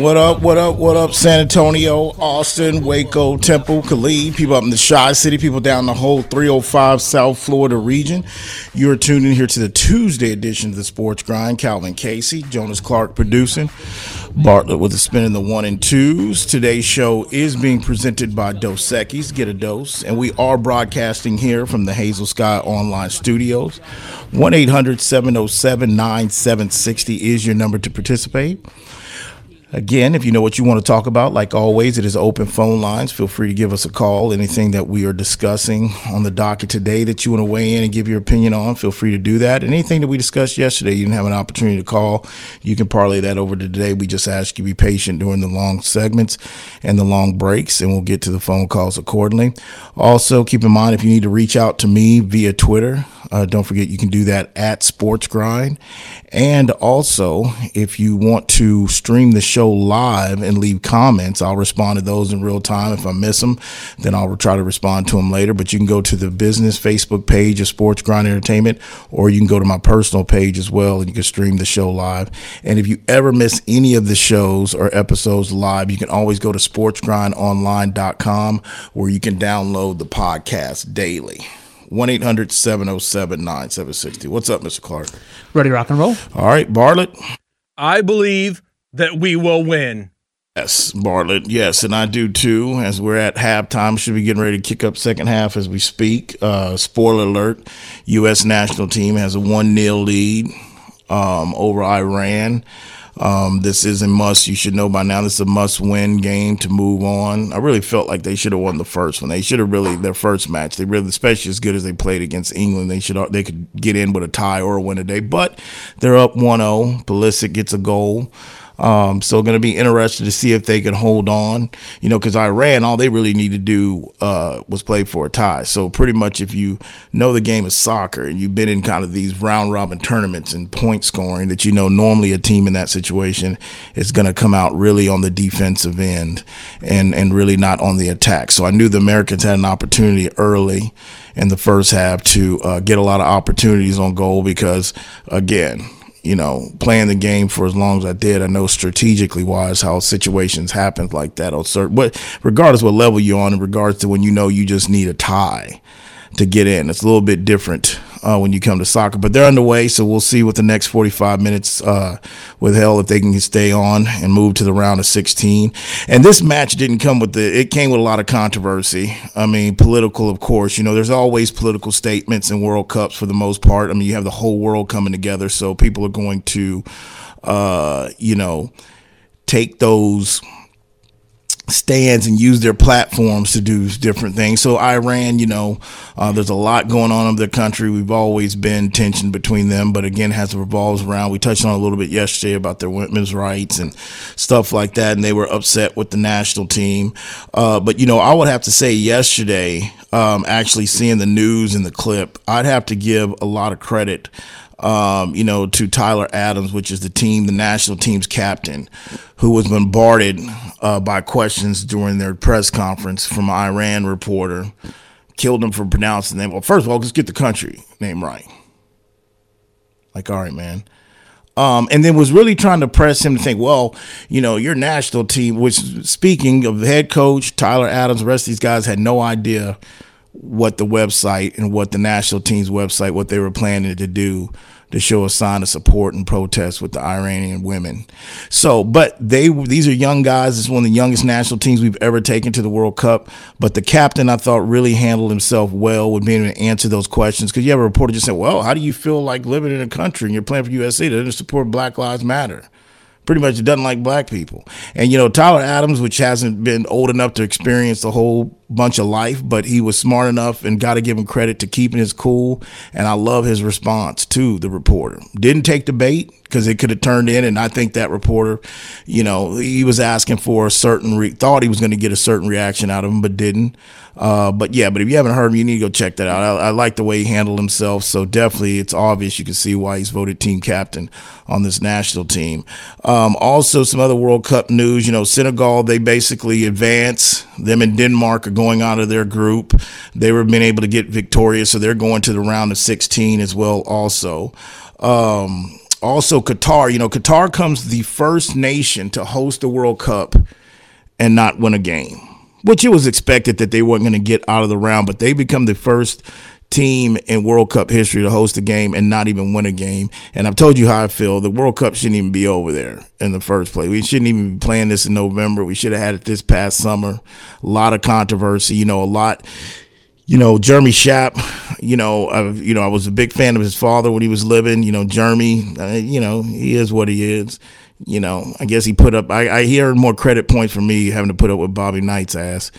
What up, what up, what up, San Antonio, Austin, Waco, Temple, Killeen, people up in the Chi City, people down the whole 305 South Florida region. You're tuned in here to the Tuesday edition of the Sports Grind. Calvin Casey, Jonas Clark producing, Bartlett with a spin in the one and twos. Today's show is being presented by Dos Equis, Get a Dose, and we are broadcasting here from the Hazel Sky Online Studios. 1 800 707 9760 is your number to participate. Again, if you know what you want to talk about, like always, it is open phone lines. Feel free to give us a call. Anything that we are discussing on the docket today that you want to weigh in and give your opinion on, feel free to do that. Anything that we discussed yesterday, you didn't have an opportunity to call, you can parlay that over to today. We just ask you be patient during the long segments and the long breaks, and we'll get to the phone calls accordingly. Also, keep in mind if you need to reach out to me via Twitter, uh, don't forget you can do that at Sports Grind. And also, if you want to stream the show live and leave comments, I'll respond to those in real time. If I miss them, then I'll try to respond to them later. But you can go to the business Facebook page of Sports Grind Entertainment, or you can go to my personal page as well, and you can stream the show live. And if you ever miss any of the shows or episodes live, you can always go to sportsgrindonline.com where you can download the podcast daily. 1 800 707 9760. What's up, Mr. Clark? Ready, rock and roll. All right, Bartlett. I believe that we will win. Yes, Bartlett. Yes, and I do too. As we're at halftime, should be getting ready to kick up second half as we speak. Uh, spoiler alert: U.S. national team has a one 0 lead um, over Iran. Um, this is a must. You should know by now. This is a must-win game to move on. I really felt like they should have won the first one. They should have really their first match. They really, especially as good as they played against England, they should they could get in with a tie or a win today. But they're up 1-0. Pulisic gets a goal. Um, so going to be interested to see if they can hold on, you know, because Iran, all they really need to do uh, was play for a tie. So pretty much if you know the game of soccer and you've been in kind of these round robin tournaments and point scoring that you know normally a team in that situation is going to come out really on the defensive end and, and really not on the attack. So I knew the Americans had an opportunity early in the first half to uh, get a lot of opportunities on goal because, again, you know, playing the game for as long as I did, I know strategically wise how situations happen like that. Or certain, but regardless what level you're on, in regards to when you know you just need a tie to get in, it's a little bit different uh, when you come to soccer. But they're underway, so we'll see what the next 45 minutes uh, with hell if they can stay on and move to the round of 16. And this match didn't come with the it came with a lot of controversy. I mean, political, of course. You know, there's always political statements in World Cups for the most part. I mean, you have the whole world coming together, so people are going to, uh, you know, take those stands and use their platforms to do different things. So Iran, you know, uh, there's a lot going on in their country. We've always been tension between them, but again, has revolves around. We touched on a little bit yesterday about their women's rights and stuff like that, and they were upset with the national team. Uh, but you know, I would have to say yesterday, um, actually seeing the news and the clip, I'd have to give a lot of credit. Um, you know, to Tyler Adams, which is the team, the national team's captain, who was bombarded uh, by questions during their press conference from an Iran reporter. Killed him for pronouncing the name. Well, first of all, let's get the country name right. Like, all right, man. Um, and then was really trying to press him to think, well, you know, your national team, which speaking of the head coach, Tyler Adams, the rest of these guys had no idea what the website and what the national team's website, what they were planning to do to show a sign of support and protest with the Iranian women. So, but they these are young guys. It's one of the youngest national teams we've ever taken to the World Cup. But the captain, I thought, really handled himself well with being able to answer those questions. Because you have a reporter just said, "Well, how do you feel like living in a country and you're playing for USA that doesn't support Black Lives Matter?" pretty much it doesn't like black people. And you know, Tyler Adams, which hasn't been old enough to experience the whole bunch of life, but he was smart enough and got to give him credit to keeping his cool. And I love his response to the reporter. Didn't take the bait because it could have turned in. And I think that reporter, you know, he was asking for a certain, re- thought he was going to get a certain reaction out of him, but didn't. Uh, but yeah, but if you haven't heard him, you need to go check that out. I, I, like the way he handled himself. So definitely, it's obvious you can see why he's voted team captain on this national team. Um, also, some other World Cup news. You know, Senegal they basically advance. Them and Denmark are going out of their group. They were been able to get victorious, so they're going to the round of 16 as well. Also. Um, also, Qatar. You know, Qatar comes the first nation to host the World Cup and not win a game, which it was expected that they weren't going to get out of the round, but they become the first team in World Cup history to host a game and not even win a game. And I've told you how I feel. The World Cup shouldn't even be over there in the first place. We shouldn't even be playing this in November. We should have had it this past summer. A lot of controversy, you know, a lot. You know, Jeremy Schaap, you know, I, you know, I was a big fan of his father when he was living. You know, Jeremy, uh, you know, he is what he is. You know, I guess he put up, I, I hear more credit points for me having to put up with Bobby Knight's ass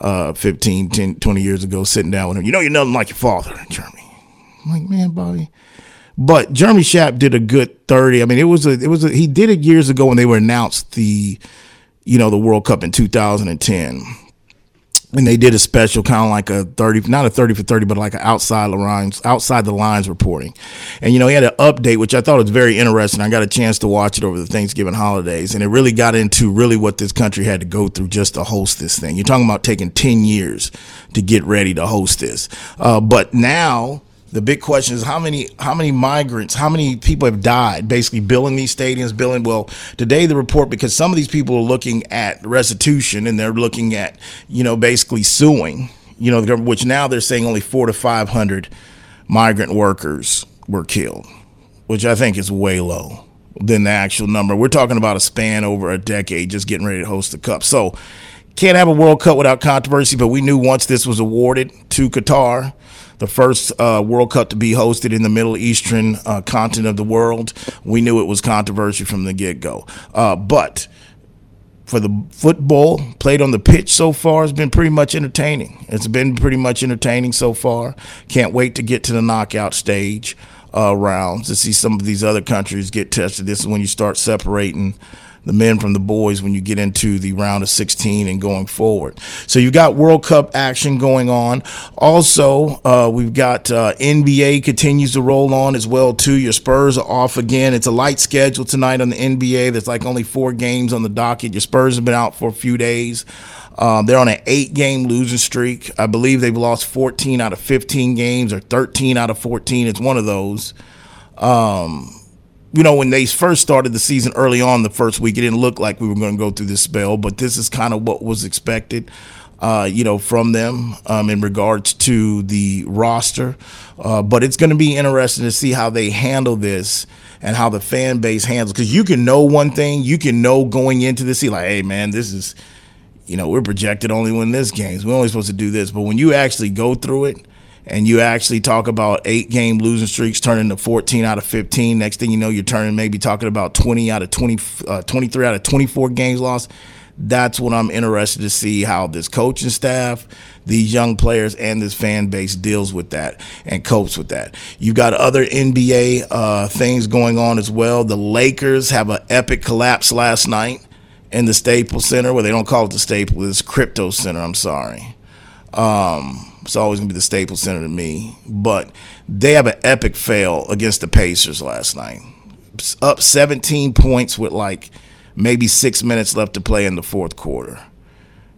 uh, 15, 10, 20 years ago, sitting down with him. You know, you're nothing like your father, Jeremy. I'm like, man, Bobby. But Jeremy Schaap did a good 30. I mean, it was a, it was a, he did it years ago when they were announced the, you know, the World Cup in 2010 and they did a special kind of like a 30 not a 30 for 30 but like an outside the lines outside the lines reporting. And you know he had an update which i thought was very interesting. I got a chance to watch it over the thanksgiving holidays. And it really got into really what this country had to go through just to host this thing. You're talking about taking 10 years to get ready to host this. Uh, but now the big question is how many how many migrants, how many people have died basically building these stadiums, building well today the report because some of these people are looking at restitution and they're looking at, you know, basically suing, you know, which now they're saying only 4 to 500 migrant workers were killed, which I think is way low than the actual number. We're talking about a span over a decade just getting ready to host the cup. So can't have a World Cup without controversy, but we knew once this was awarded to Qatar the first uh, World Cup to be hosted in the Middle Eastern uh, continent of the world. We knew it was controversial from the get go. Uh, but for the football played on the pitch so far has been pretty much entertaining. It's been pretty much entertaining so far. Can't wait to get to the knockout stage uh, rounds to see some of these other countries get tested. This is when you start separating the men from the boys when you get into the round of 16 and going forward. So you've got World Cup action going on. Also, uh, we've got uh, NBA continues to roll on as well too. Your Spurs are off again. It's a light schedule tonight on the NBA. There's like only four games on the docket. Your Spurs have been out for a few days. Um, they're on an eight game losing streak. I believe they've lost 14 out of 15 games or 13 out of 14. It's one of those. Um, you know, when they first started the season early on the first week, it didn't look like we were going to go through this spell, but this is kind of what was expected. Uh, you know, from them um, in regards to the roster. Uh, but it's going to be interesting to see how they handle this and how the fan base handles. Because you can know one thing, you can know going into this, see like, hey man, this is, you know, we're projected only win this games. We're only supposed to do this. But when you actually go through it and you actually talk about eight game losing streaks turning to 14 out of 15. Next thing you know, you're turning maybe talking about 20 out of 20, uh, 23 out of 24 games lost. That's what I'm interested to see how this coaching staff, these young players, and this fan base deals with that and copes with that. you've got other NBA uh, things going on as well. The Lakers have an epic collapse last night in the Staples Center, where they don't call it the Staples, it's Crypto Center. I'm sorry. Um, it's always gonna be the Staples Center to me. But they have an epic fail against the Pacers last night. Up 17 points with like maybe six minutes left to play in the fourth quarter.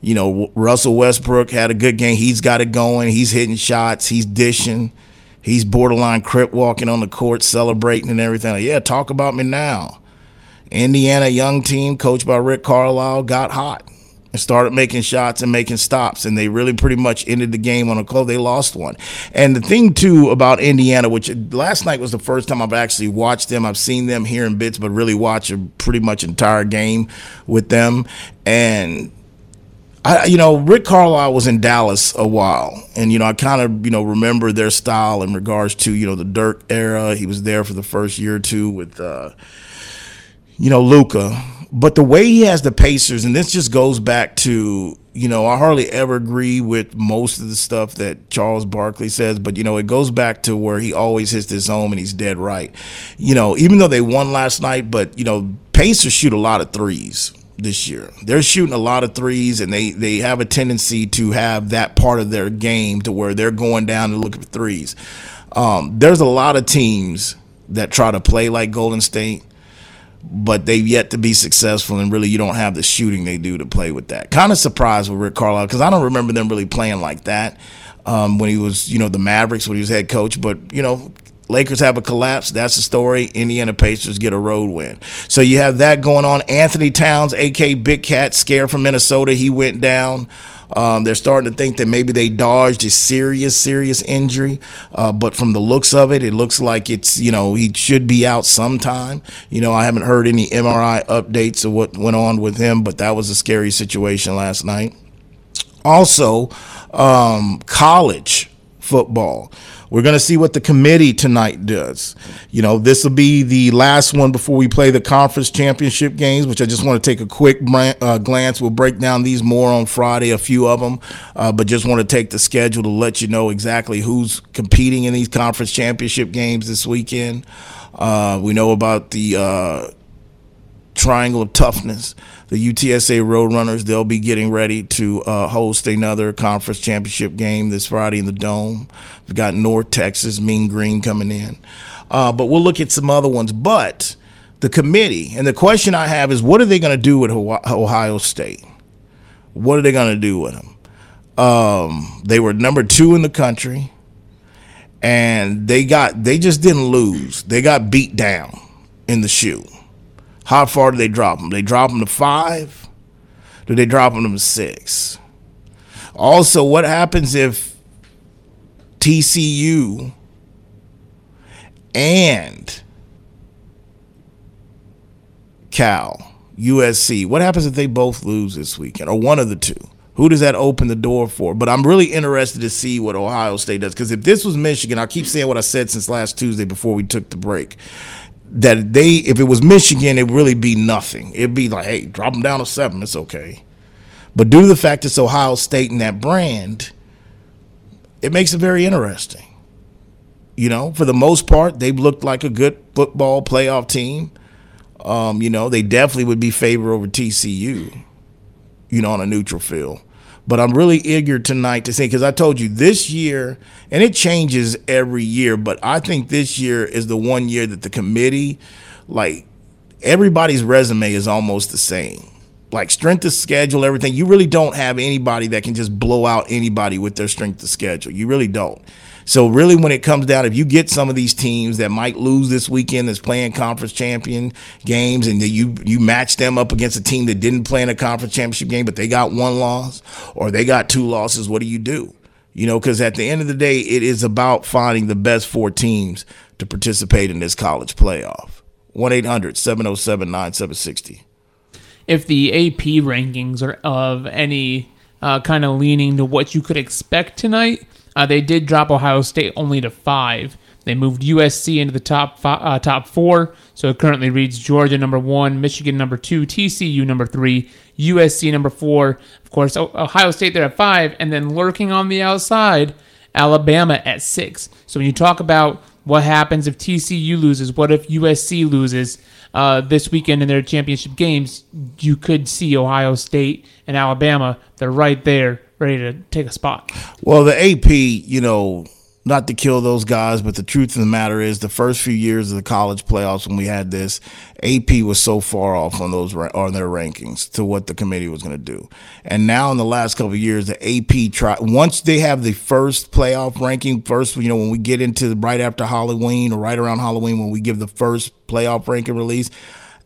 You know, Russell Westbrook had a good game. He's got it going. He's hitting shots. He's dishing. He's borderline crip walking on the court, celebrating and everything. Like, yeah, talk about me now. Indiana young team, coached by Rick Carlisle, got hot and started making shots and making stops. And they really pretty much ended the game on a close. They lost one. And the thing, too, about Indiana, which last night was the first time I've actually watched them. I've seen them here in bits, but really watch a pretty much entire game with them. And I, you know, Rick Carlisle was in Dallas a while, and you know, I kind of, you know, remember their style in regards to, you know, the Dirk era. He was there for the first year or two with, uh, you know, Luka, but the way he has the Pacers, and this just goes back to, you know, I hardly ever agree with most of the stuff that Charles Barkley says, but, you know, it goes back to where he always hits his home and he's dead right. You know, even though they won last night, but, you know, Pacers shoot a lot of threes this year. They're shooting a lot of threes, and they they have a tendency to have that part of their game to where they're going down and looking for threes. Um, there's a lot of teams that try to play like Golden State but they've yet to be successful. And really, you don't have the shooting they do to play with that. Kind of surprised with Rick Carlisle because I don't remember them really playing like that um, when he was, you know, the Mavericks when he was head coach. But you know, Lakers have a collapse. That's the story. Indiana Pacers get a road win. So you have that going on. Anthony Towns, aka Big Cat, scared from Minnesota. He went down. Um, they're starting to think that maybe they dodged a serious, serious injury. Uh, but from the looks of it, it looks like it's, you know, he should be out sometime. You know, I haven't heard any MRI updates of what went on with him, but that was a scary situation last night. Also, um, college football. We're going to see what the committee tonight does. You know, this will be the last one before we play the conference championship games, which I just want to take a quick uh, glance. We'll break down these more on Friday, a few of them, uh, but just want to take the schedule to let you know exactly who's competing in these conference championship games this weekend. Uh, we know about the uh, Triangle of Toughness the UTSA Roadrunners. They'll be getting ready to uh, host another conference championship game this Friday in the Dome. We've got North Texas, Mean Green coming in. Uh, but we'll look at some other ones. But the committee, and the question I have is what are they going to do with Ohio State? What are they going to do with them? Um, they were number two in the country, and they got they just didn't lose. They got beat down in the shoe. How far do they drop them? They drop them to five? Do they drop them to six? Also, what happens if TCU and Cal, USC, what happens if they both lose this weekend or one of the two? Who does that open the door for? But I'm really interested to see what Ohio State does because if this was Michigan, I keep saying what I said since last Tuesday before we took the break that they if it was Michigan, it'd really be nothing. It'd be like, hey, drop them down to seven. It's okay. But due to the fact it's Ohio State and that brand, it makes it very interesting. You know, for the most part, they've looked like a good football playoff team. Um, you know, they definitely would be favored over TCU, you know, on a neutral field. But I'm really eager tonight to see because I told you this year, and it changes every year, but I think this year is the one year that the committee, like everybody's resume is almost the same. Like strength of schedule, everything. You really don't have anybody that can just blow out anybody with their strength of schedule. You really don't. So really, when it comes down, if you get some of these teams that might lose this weekend, that's playing conference champion games, and you you match them up against a team that didn't play in a conference championship game, but they got one loss or they got two losses, what do you do? You know, because at the end of the day, it is about finding the best four teams to participate in this college playoff. 1 800 707 9760. If the AP rankings are of any uh, kind of leaning to what you could expect tonight, uh, they did drop Ohio State only to five. They moved USC into the top five, uh, top four, so it currently reads Georgia number one, Michigan number two, TCU number three, USC number four. Of course, Ohio State there at five, and then lurking on the outside, Alabama at six. So when you talk about what happens if TCU loses, what if USC loses uh, this weekend in their championship games, you could see Ohio State and Alabama. They're right there ready to take a spot. Well, the AP, you know, not to kill those guys, but the truth of the matter is, the first few years of the college playoffs when we had this, AP was so far off on those on their rankings to what the committee was going to do, and now in the last couple of years, the AP try once they have the first playoff ranking, first you know when we get into right after Halloween or right around Halloween when we give the first playoff ranking release.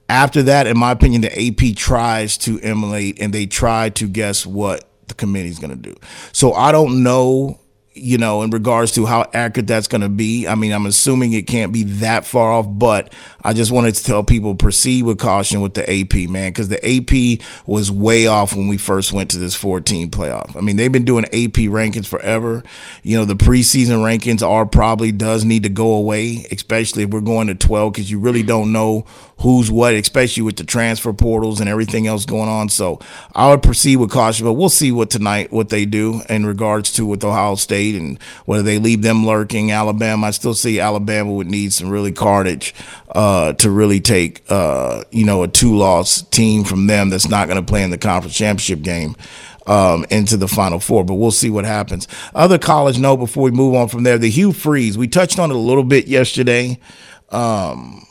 After that, in my opinion, the AP tries to emulate and they try to guess what the committee's going to do. So I don't know you know, in regards to how accurate that's going to be. I mean, I'm assuming it can't be that far off, but I just wanted to tell people proceed with caution with the AP, man, because the AP was way off when we first went to this 14 playoff. I mean, they've been doing AP rankings forever. You know, the preseason rankings are probably does need to go away, especially if we're going to 12, because you really don't know who's what, especially with the transfer portals and everything else going on. So I would proceed with caution, but we'll see what tonight what they do in regards to with Ohio State and whether they leave them lurking. Alabama, I still see Alabama would need some really carnage uh, to really take uh, you know a two loss team from them that's not going to play in the conference championship game. Um, into the Final Four, but we'll see what happens. Other college note before we move on from there, the Hugh Freeze. We touched on it a little bit yesterday. Um,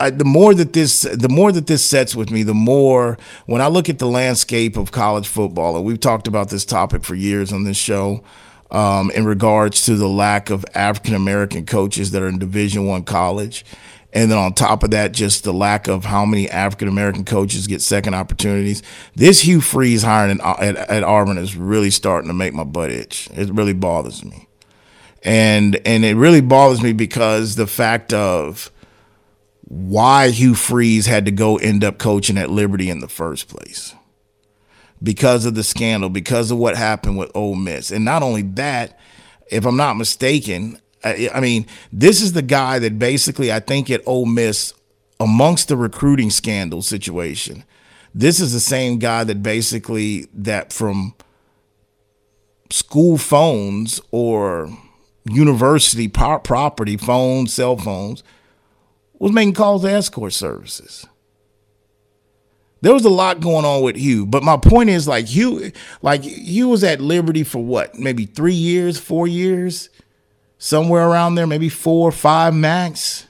I, the more that this the more that this sets with me, the more when I look at the landscape of college football, and we've talked about this topic for years on this show. Um, in regards to the lack of African American coaches that are in Division One college. And then on top of that, just the lack of how many African American coaches get second opportunities. This Hugh Freeze hiring at, at, at Auburn is really starting to make my butt itch. It really bothers me, and and it really bothers me because the fact of why Hugh Freeze had to go end up coaching at Liberty in the first place because of the scandal, because of what happened with Ole Miss, and not only that, if I'm not mistaken, I, mean, this is the guy that basically I think at Ole Miss, amongst the recruiting scandal situation, this is the same guy that basically that from school phones or university property phones, cell phones, was making calls to escort services. There was a lot going on with Hugh, but my point is like Hugh, like Hugh was at Liberty for what, maybe three years, four years somewhere around there, maybe four five max.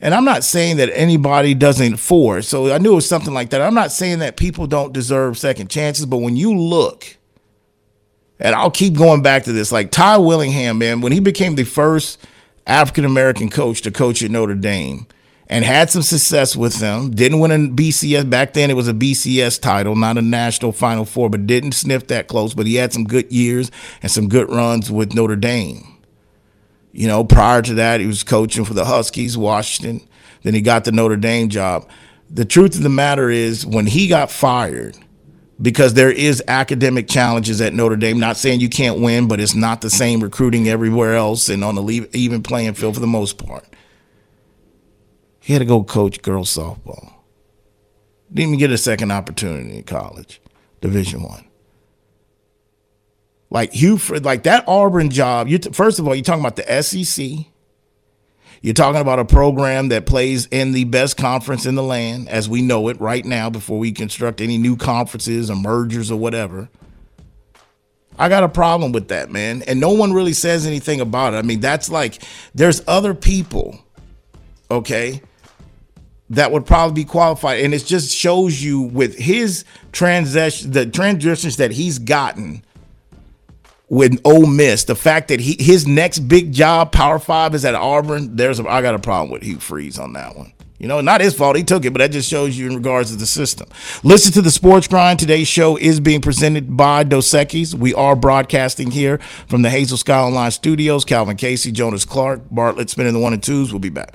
And I'm not saying that anybody doesn't for. So I knew it was something like that. I'm not saying that people don't deserve second chances, but when you look, and I'll keep going back to this, like Ty Willingham, man, when he became the first African American coach to coach at Notre Dame and had some success with them, didn't win a BCS back then. It was a BCS title, not a national Final Four, but didn't sniff that close. But he had some good years and some good runs with Notre Dame. You know, prior to that, he was coaching for the Huskies, Washington. Then he got the Notre Dame job. The truth of the matter is, when he got fired, because there is academic challenges at Notre Dame. Not saying you can't win, but it's not the same recruiting everywhere else and on the even playing field for the most part. He had to go coach girls softball. Didn't even get a second opportunity in college, Division One. Like Hugh, like that Auburn job. You first of all, you're talking about the SEC. You're talking about a program that plays in the best conference in the land, as we know it right now, before we construct any new conferences or mergers or whatever. I got a problem with that, man. And no one really says anything about it. I mean, that's like there's other people, okay, that would probably be qualified. And it just shows you with his transition, the transitions that he's gotten with Ole Miss, the fact that he his next big job, Power Five, is at Auburn. There's a, I got a problem with Hugh Freeze on that one. You know, not his fault. He took it, but that just shows you in regards to the system. Listen to the Sports Grind. Today's show is being presented by Dos. We are broadcasting here from the Hazel Sky Online Studios. Calvin Casey, Jonas Clark, Bartlett spinning the one and twos. We'll be back.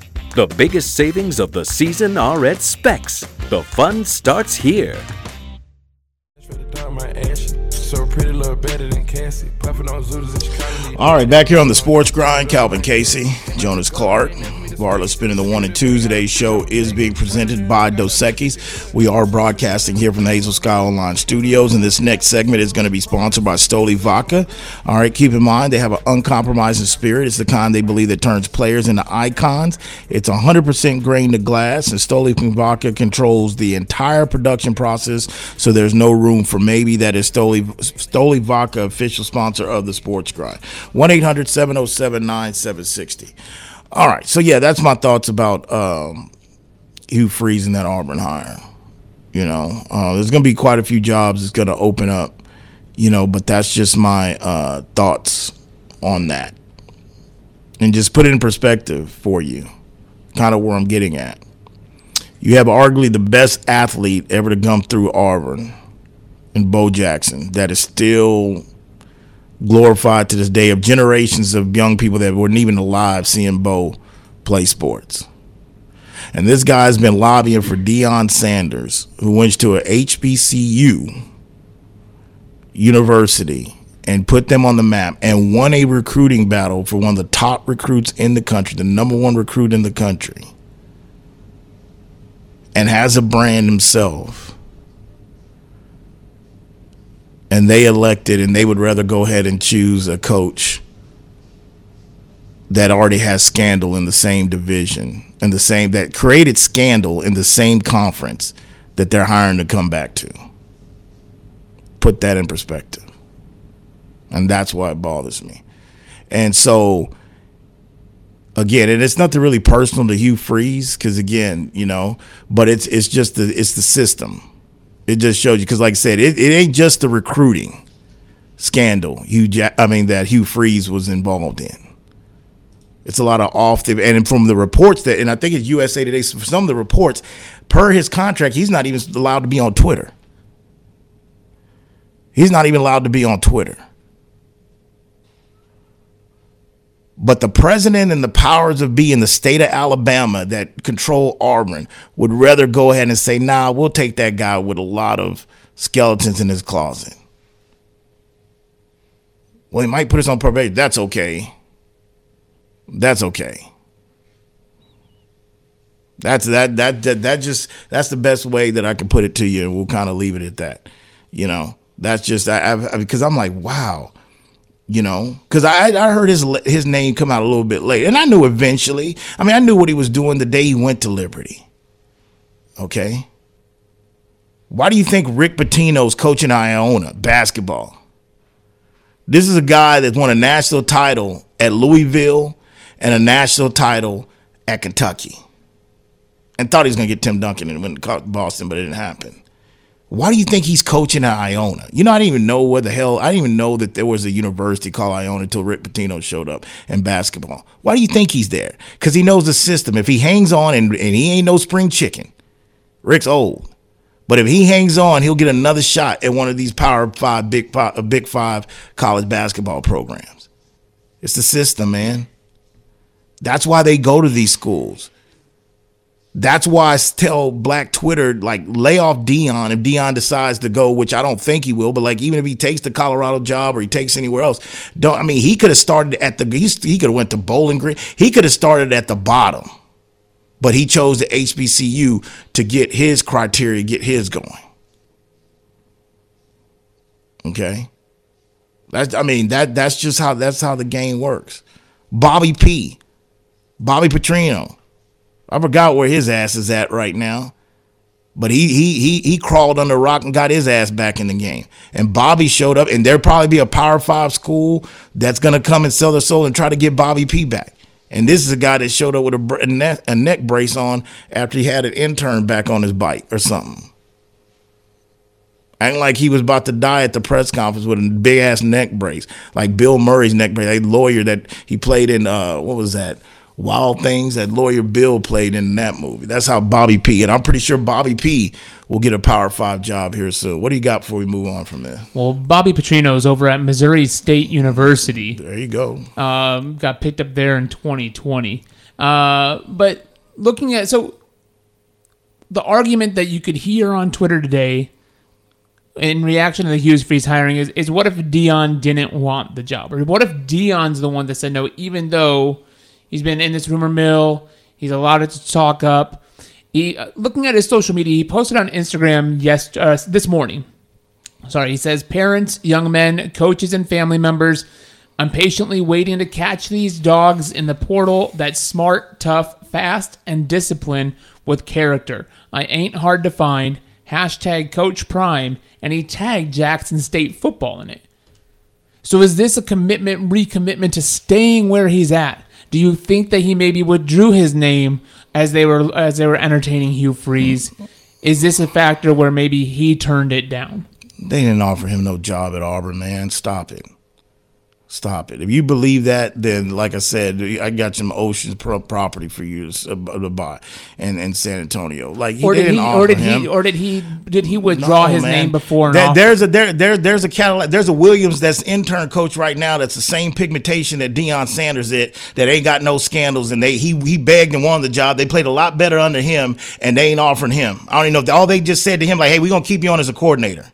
The biggest savings of the season are at Specs. The fun starts here. So pretty little better than Cassie. Puffing on Zooters and Chicago. All right, back here on the Sports Grind, Calvin Casey, Jonas Clark. Varla spinning the one and two. Today's show is being presented by Dos Equis. We are broadcasting here from the Hazel Sky Online Studios, and this next segment is going to be sponsored by Stoli Vodka. All right, keep in mind they have an uncompromising spirit. It's the kind they believe that turns players into icons. It's 100% grain to glass, and Stoli Vodka controls the entire production process, so there's no room for maybe. That is Stoli, Stoli Vodka, official sponsor of the Sports Grind. 1 800 707 9760. All right, so yeah, that's my thoughts about um, Hugh Freeze and that Auburn hire. You know, uh, there's going to be quite a few jobs that's going to open up. You know, but that's just my uh, thoughts on that, and just put it in perspective for you, kind of where I'm getting at. You have arguably the best athlete ever to come through Auburn, and Bo Jackson, that is still glorified to this day of generations of young people that weren't even alive seeing Bo play sports. And this guy's been lobbying for Deion Sanders, who went to a HBCU university and put them on the map and won a recruiting battle for one of the top recruits in the country, the number one recruit in the country, and has a brand himself and they elected and they would rather go ahead and choose a coach that already has scandal in the same division and the same that created scandal in the same conference that they're hiring to come back to. Put that in perspective. And that's why it bothers me. And so again, and it's nothing really personal to Hugh Freeze, because again, you know, but it's it's just the it's the system it just shows you because, like I said, it, it ain't just the recruiting scandal. Hugh, ja- I mean that Hugh Freeze was involved in. It's a lot of off the and from the reports that, and I think it's USA Today. Some of the reports, per his contract, he's not even allowed to be on Twitter. He's not even allowed to be on Twitter. But the president and the powers of be in the state of Alabama that control Auburn would rather go ahead and say, nah, we'll take that guy with a lot of skeletons in his closet. Well, he might put us on probation. That's okay. That's okay. That's that, that that that just that's the best way that I can put it to you, and we'll kind of leave it at that. You know, that's just I because I'm like, wow you know, because I I heard his his name come out a little bit late, and I knew eventually. I mean, I knew what he was doing the day he went to Liberty. Okay. Why do you think Rick Pitino's coaching Iona basketball? This is a guy that won a national title at Louisville and a national title at Kentucky, and thought he was going to get Tim Duncan and to Boston, but it didn't happen. Why do you think he's coaching at Iona? You know, I didn't even know what the hell. I didn't even know that there was a university called Iona until Rick Pitino showed up in basketball. Why do you think he's there? Because he knows the system. If he hangs on and, and he ain't no spring chicken, Rick's old. But if he hangs on, he'll get another shot at one of these Power Five, Big Five, uh, Big Five college basketball programs. It's the system, man. That's why they go to these schools. That's why I tell Black Twitter like lay off Deion if Deion decides to go, which I don't think he will. But like even if he takes the Colorado job or he takes anywhere else, don't I mean he could have started at the he could have went to Bowling Green. He could have started at the bottom, but he chose the HBCU to get his criteria, get his going. Okay, that's I mean that that's just how that's how the game works. Bobby P, Bobby Petrino I forgot where his ass is at right now. But he he he he crawled under a rock and got his ass back in the game. And Bobby showed up, and there'll probably be a Power Five school that's gonna come and sell their soul and try to get Bobby P back. And this is a guy that showed up with a, a, neck, a neck brace on after he had an intern back on his bike or something. acting like he was about to die at the press conference with a big ass neck brace, like Bill Murray's neck brace, a lawyer that he played in. Uh, what was that? Wild Things that lawyer Bill played in that movie. That's how Bobby P. And I'm pretty sure Bobby P. will get a Power Five job here soon. What do you got before we move on from there? Well, Bobby Petrino is over at Missouri State University. There you go. Um, got picked up there in 2020. Uh, but looking at so the argument that you could hear on Twitter today in reaction to the Hughes Freeze hiring is, is what if Deion didn't want the job? Or what if Deion's the one that said no, even though he's been in this rumor mill, he's allowed it to talk up. He, uh, looking at his social media, he posted on Instagram yes, uh, this morning. Sorry, he says, Parents, young men, coaches, and family members, I'm patiently waiting to catch these dogs in the portal that's smart, tough, fast, and disciplined with character. I ain't hard to find. Hashtag Coach Prime, and he tagged Jackson State football in it. So is this a commitment, recommitment to staying where he's at? Do you think that he maybe withdrew his name as they were as they were entertaining Hugh Freeze? Is this a factor where maybe he turned it down? They didn't offer him no job at Auburn, man. Stop it. Stop it. If you believe that, then like I said, I got some oceans pro- property for you to, uh, to buy in, in San Antonio. Like he Or did didn't he? Or did him. he? Or did he? Did he withdraw No, his man. name before? There- there's a there, there there's a Cadillac there's a Williams that's intern coach right now that's the same pigmentation that Deion Sanders is that ain't got no scandals and they he he begged and won the job. They played a lot better under him and they ain't offering him. I don't even know if they, all they just said to him like, hey, we're gonna keep you on as a coordinator.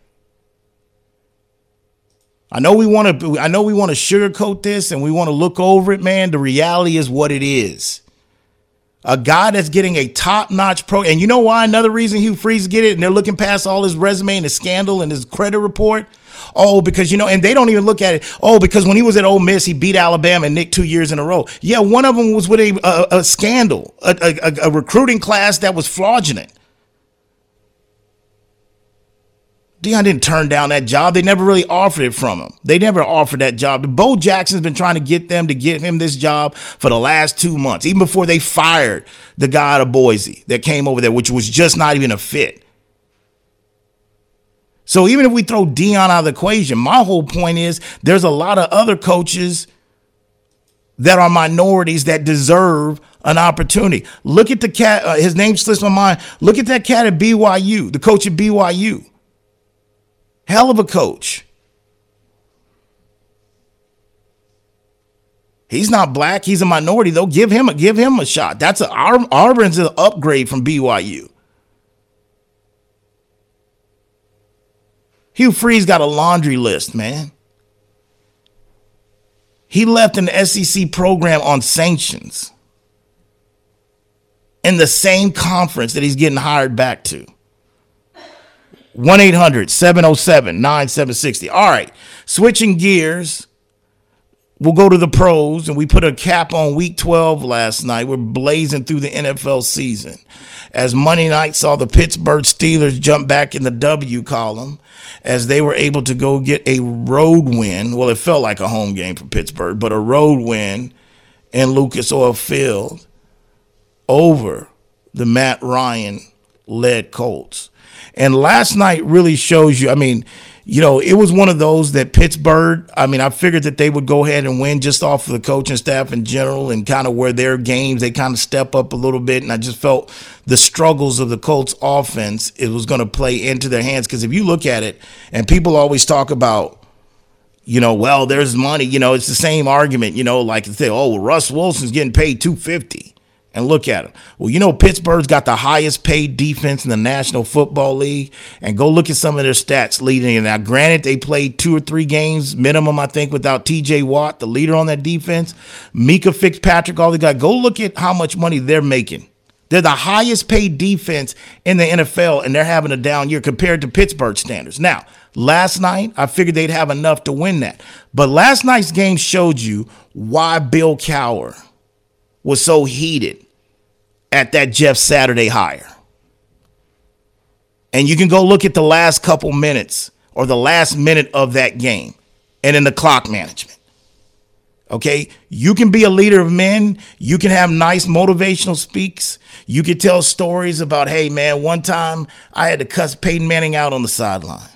I know we want to. I know we want to sugarcoat this and we want to look over it, man. The reality is what it is. A guy that's getting a top-notch pro, and you know why? Another reason Hugh Freeze get it, and they're looking past all his resume and his scandal and his credit report. Oh, because you know, and they don't even look at it. Oh, because when he was at Ole Miss, he beat Alabama and Nick two years in a row. Yeah, one of them was with a a, a scandal, a, a, a recruiting class that was fraudulent. Deion didn't turn down that job. They never really offered it from him. They never offered that job. Bo Jackson's been trying to get them to get him this job for the last two months, even before they fired the guy out of Boise that came over there, which was just not even a fit. So even if we throw Deion out of the equation, my whole point is there's a lot of other coaches that are minorities that deserve an opportunity. Look at the cat. Uh, his name slips my mind. Look at that cat at BYU, the coach at BYU. Hell of a coach. He's not black. He's a minority though. Give him a give him a shot. That's a Auburn's an upgrade from BYU. Hugh Freeze got a laundry list, man. He left an SEC program on sanctions in the same conference that he's getting hired back to. 1 800 707 9760. All right, switching gears. We'll go to the pros, and we put a cap on week 12 last night. We're blazing through the NFL season. As Monday night saw the Pittsburgh Steelers jump back in the W column as they were able to go get a road win. Well, it felt like a home game for Pittsburgh, but a road win in Lucas Oil Field over the Matt Ryan led Colts. And last night really shows you, I mean, you know, it was one of those that Pittsburgh, I mean, I figured that they would go ahead and win just off of the coaching staff in general and kind of where their games, they kind of step up a little bit. And I just felt the struggles of the Colts offense, it was going to play into their hands. Because if you look at it, and people always talk about, you know, well, there's money, you know, it's the same argument, you know, like to say, oh, well, Russ Wilson's getting paid 250 and look at them. Well, you know, Pittsburgh's got the highest paid defense in the National Football League. And go look at some of their stats leading in. Now, granted, they played two or three games minimum, I think, without TJ Watt, the leader on that defense. Minkah Fitzpatrick, all the guys. Go look at how much money they're making. They're the highest paid defense in the NFL, and they're having a down year compared to Pittsburgh standards. Now, last night, I figured they'd have enough to win that. But last night's game showed you why Bill Cowher was so heated at that Jeff Saturday hire. And you can go look at the last couple minutes or the last minute of that game and in the clock management. Okay? You can be a leader of men. You can have nice motivational speaks. You can tell stories about, hey, man, one time I had to cuss Peyton Manning out on the sideline.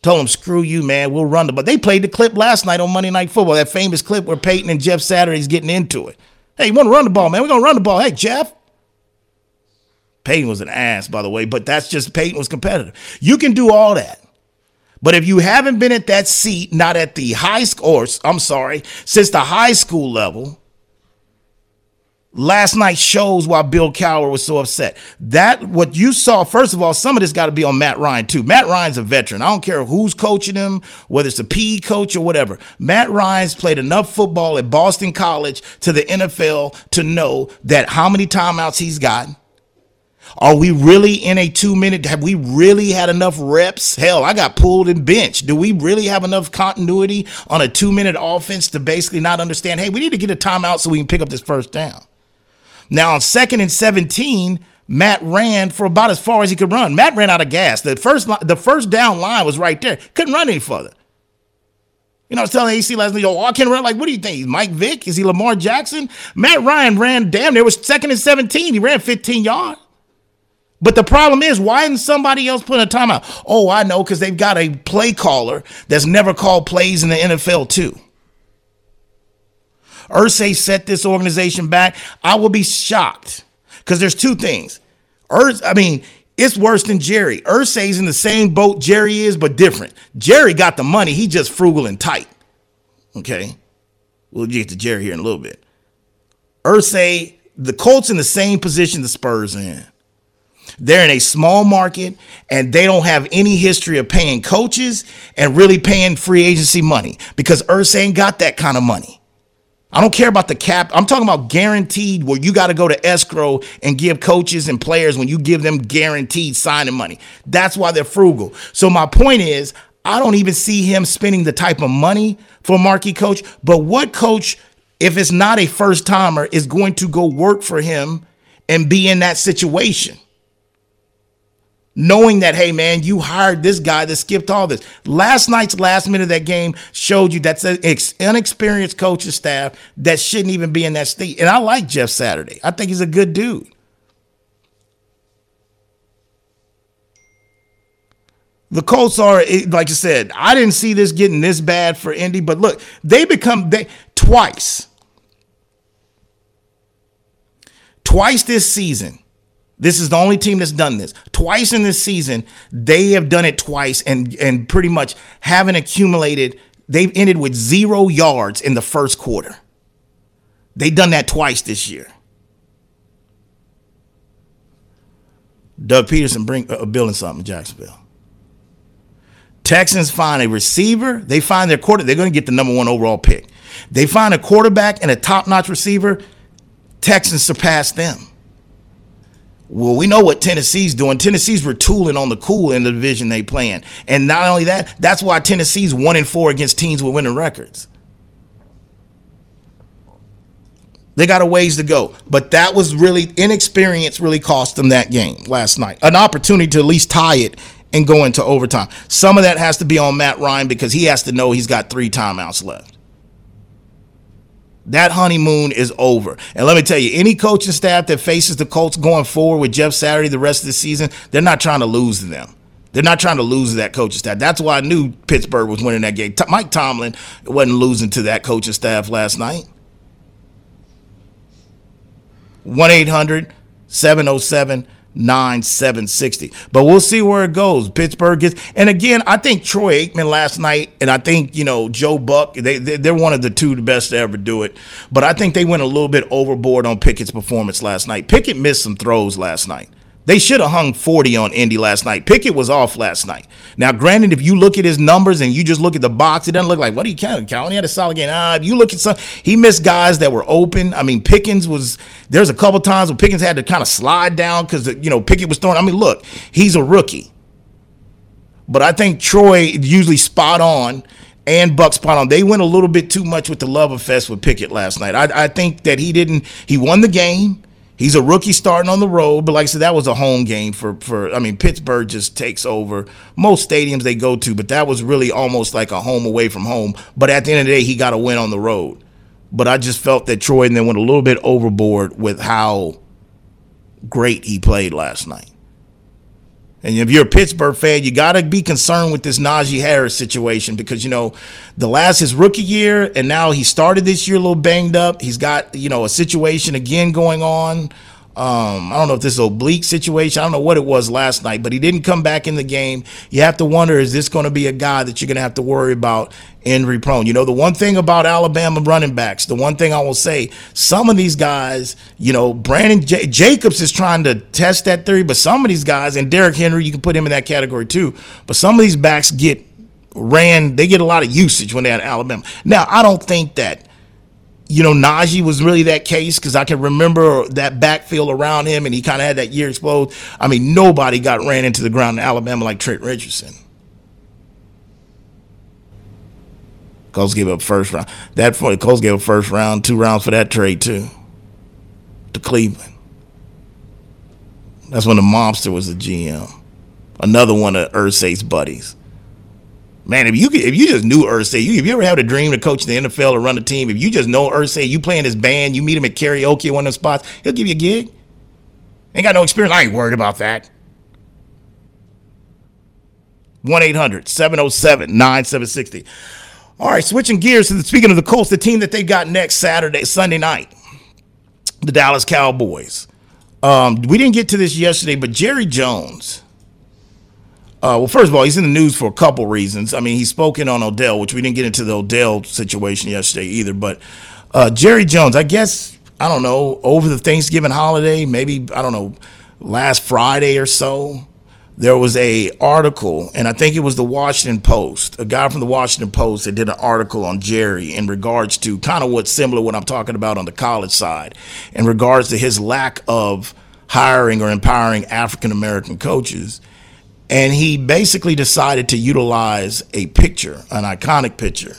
Told him, screw you, man. We'll run the But They played the clip last night on Monday Night Football, that famous clip where Peyton and Jeff Saturday's getting into it. Hey, you want to run the ball, man? We're going to run the ball. Hey, Jeff. Peyton was an ass, by the way, but that's just Peyton was competitive. You can do all that. But if you haven't been at that seat, not at the high school, I'm sorry, since the high school level, last night shows why Bill Cowher was so upset. That what you saw, first of all, some of this got to be on Matt Ryan too. Matt Ryan's a veteran. I don't care who's coaching him, whether it's a PE coach or whatever. Matt Ryan's played enough football at Boston College to the NFL to know that how many timeouts he's gotten are we really in a two minute? Have we really had enough reps? Hell, I got pulled and benched. Do we really have enough continuity on a two minute offense to basically not understand? Hey, we need to get a timeout so we can pick up this first down. Now, on second and 17, Matt ran for about as far as he could run. Matt ran out of gas. The first, the first down line was right there. Couldn't run any further. You know, I was telling AC last night, yo, oh, I can run. Like, what do you think? Mike Vick? Is he Lamar Jackson? Matt Ryan ran damn There was second and 17. He ran 15 yards. But the problem is, why isn't somebody else putting a timeout? Oh, I know, because they've got a play caller that's never called plays in the NFL, too. Irsay set this organization back. I will be shocked because there's two things. Urs, I mean, it's worse than Jerry. Irsay's in the same boat Jerry is, but different. Jerry got the money. He just frugal and tight. Okay. We'll get to Jerry here in a little bit. Irsay, the Colts in the same position the Spurs in. They're in a small market and they don't have any history of paying coaches and really paying free agency money because Irsay ain't got that kind of money. I don't care about the cap. I'm talking about guaranteed where you got to go to escrow and give coaches and players when you give them guaranteed signing money. That's why they're frugal. So my point is, I don't even see him spending the type of money for a marquee coach. But what coach, if it's not a first timer, is going to go work for him and be in that situation? Knowing that, hey, man, you hired this guy that skipped all this. Last night's last minute of that game showed you that's an inexperienced coaching staff that shouldn't even be in that state. And I like Jeff Saturday. I think he's a good dude. The Colts are, like I said, I didn't see this getting this bad for Indy, but look, they become they twice. Twice this season this is the only team that's done this. Twice in this season, they have done it twice and and pretty much haven't accumulated. They've ended with zero yards in the first quarter. They've done that twice this year. Doug Pederson bring uh, building something in Jacksonville. Texans find a receiver. They find their quarter. They're going to get the number one overall pick. They find a quarterback and a top-notch receiver. Texans surpass them. Well, we know what Tennessee's doing. Tennessee's retooling on the cool in the division they playing. And not only that, that's why Tennessee's one and four against teams with winning records. They got a ways to go. But that was really inexperience really cost them that game last night. An opportunity to at least tie it and go into overtime. Some of that has to be on Matt Ryan because he has to know he's got three timeouts left. That honeymoon is over. And let me tell you, any coaching staff that faces the Colts going forward with Jeff Saturday the rest of the season, they're not trying to lose to them. They're not trying to lose that coaching staff. That's why I knew Pittsburgh was winning that game. Mike Tomlin wasn't losing to that coaching staff last night. 1 800 707 9760. But we'll see where it goes. Pittsburgh gets, and again, I think Troy Aikman last night, and I think, you know, Joe Buck, they, they're one of the two the best to ever do it. But I think they went a little bit overboard on Pickett's performance last night. Pickett missed some throws last night. They should have hung 40 on Indy last night. Pickett was off last night. Now, granted, if you look at his numbers and you just look at the box, it doesn't look like what he counted. Count. He had a solid game. Ah, you look at some, he missed guys that were open. I mean, Pickens was. There's a couple times where Pickens had to kind of slide down because you know Pickett was throwing. I mean, look, he's a rookie, but I think Troy usually spot on and Buck spot on. They went a little bit too much with the love of fest with Pickett last night. I, I think that he didn't. He won the game. He's a rookie starting on the road, but like I said, that was a home game for for. I mean, Pittsburgh just takes over most stadiums they go to, but that was really almost like a home away from home. But at the end of the day, he got a win on the road. But I just felt that Troy and then went a little bit overboard with how great he played last night. And if you're a Pittsburgh fan, you got to be concerned with this Najee Harris situation because, you know, the last his rookie year, and now he started this year a little banged up. He's got, you know, a situation again going on. Um, I don't know if this is oblique situation. I don't know what it was last night, but he didn't come back in the game. You have to wonder is this going to be a guy that you're going to have to worry about injury prone? You know, the one thing about Alabama running backs, the one thing I will say, some of these guys, you know, Brandon J- Jacobs is trying to test that theory, but some of these guys, and Derrick Henry, you can put him in that category too, but some of these backs get ran, they get a lot of usage when they're at Alabama. Now, I don't think that you know, Najee was really that case because I can remember that backfield around him and he kind of had that year explode. I mean, nobody got ran into the ground in Alabama like Trent Richardson. Colts gave up first round. That the Colts gave up first round, two rounds for that trade too. To Cleveland. That's when the mobster was the GM. Another one of Irsay's buddies. Man, if you could, if you just knew Irsay, you if you ever had a dream to coach the NFL or run a team, if you just know Irsay, you play in his band, you meet him at karaoke at one of them spots, he'll give you a gig. Ain't got no experience. I ain't worried about that. 1 800 707 9760. All right, switching gears to the, speaking of the Colts, the team that they got next Saturday, Sunday night, the Dallas Cowboys. Um, we didn't get to this yesterday, but Jerry Jones uh, well, first of all, he's in the news for a couple reasons. I mean, he's spoken on Odell, which we didn't get into the Odell situation yesterday either. But uh, Jerry Jones, I guess, I don't know, over the Thanksgiving holiday, maybe I don't know, last Friday or so, there was a article, and I think it was the Washington Post, a guy from the Washington Post that did an article on Jerry in regards to kind of what's similar what I'm talking about on the college side, in regards to his lack of hiring or empowering African American coaches and he basically decided to utilize a picture, an iconic picture,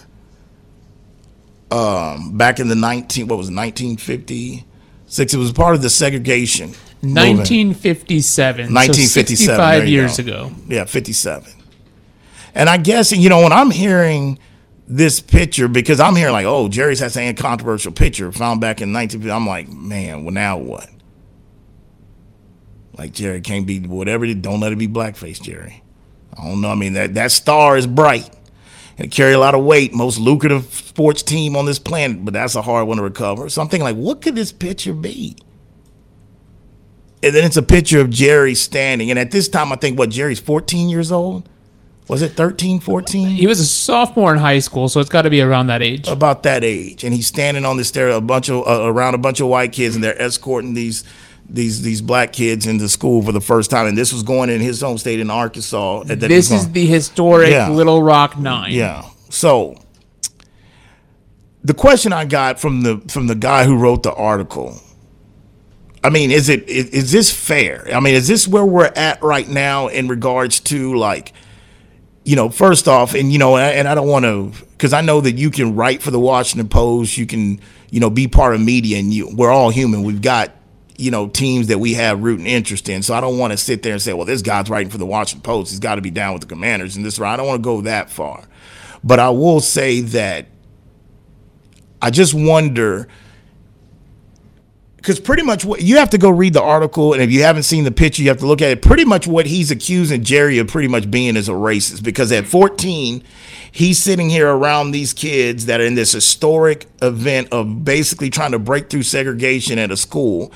um, back in the 19 what was it 1956 it was part of the segregation 1957 1957 so 65 years ago. Yeah 57 and i guess you know when i'm hearing this picture because i'm hearing like oh jerry's has a controversial picture found back in 1950 i'm like man well now what like Jerry can't be whatever. Don't let it be blackface, Jerry. I don't know. I mean that that star is bright and carry a lot of weight. Most lucrative sports team on this planet, but that's a hard one to recover. So I'm thinking like, what could this picture be? And then it's a picture of Jerry standing. And at this time, I think what Jerry's 14 years old. Was it 13, 14? He was a sophomore in high school, so it's got to be around that age. About that age, and he's standing on the stair, a bunch of uh, around a bunch of white kids, and they're escorting these these these black kids into school for the first time, and this was going in his home state in Arkansas. this is the historic yeah. Little Rock Nine. Yeah. So the question I got from the from the guy who wrote the article, I mean, is it is, is this fair? I mean, is this where we're at right now in regards to like, you know, first off, and you know, and I don't want to because I know that you can write for the Washington Post, you can you know be part of media, and you we're all human. We've got you know, teams that we have rooting interest in. So I don't want to sit there and say, well, this guy's writing for the Washington Post. He's got to be down with the commanders and this. I don't want to go that far. But I will say that I just wonder because pretty much what you have to go read the article, and if you haven't seen the picture, you have to look at it. Pretty much what he's accusing Jerry of pretty much being is a racist because at 14, he's sitting here around these kids that are in this historic event of basically trying to break through segregation at a school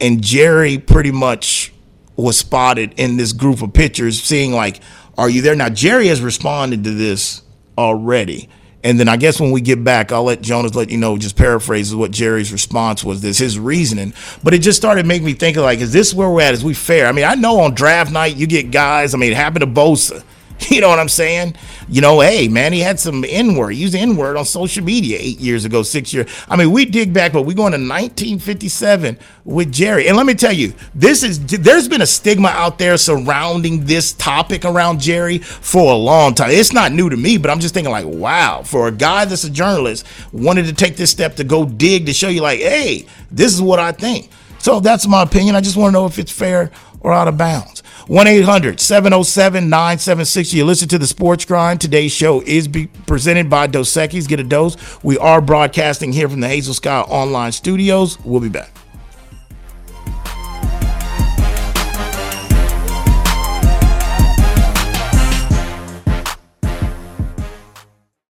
and Jerry pretty much was spotted in this group of pictures, seeing like, "Are you there?" Now Jerry has responded to this already, and then I guess when we get back, I'll let Jonas let you know. Just paraphrases what Jerry's response was. This his reasoning, but it just started making me think of like, is this where we're at? Is we fair? I mean, I know on draft night you get guys. I mean, it happened to Bosa. You know what I'm saying? You know, hey, man, he had some N word. He used N word on social media eight years ago, six years. I mean, we dig back, but we going to 1957 with Jerry. And let me tell you, this is there's been a stigma out there surrounding this topic around Jerry for a long time. It's not new to me, but I'm just thinking like, wow, for a guy that's a journalist, wanted to take this step to go dig to show you, like, hey, this is what I think. So that's my opinion. I just want to know if it's fair or out of bounds. 1 800 707 9760. You listen to the Sports Grind. Today's show is presented by Dos. Get a dose. We are broadcasting here from the Hazel Sky Online Studios. We'll be back.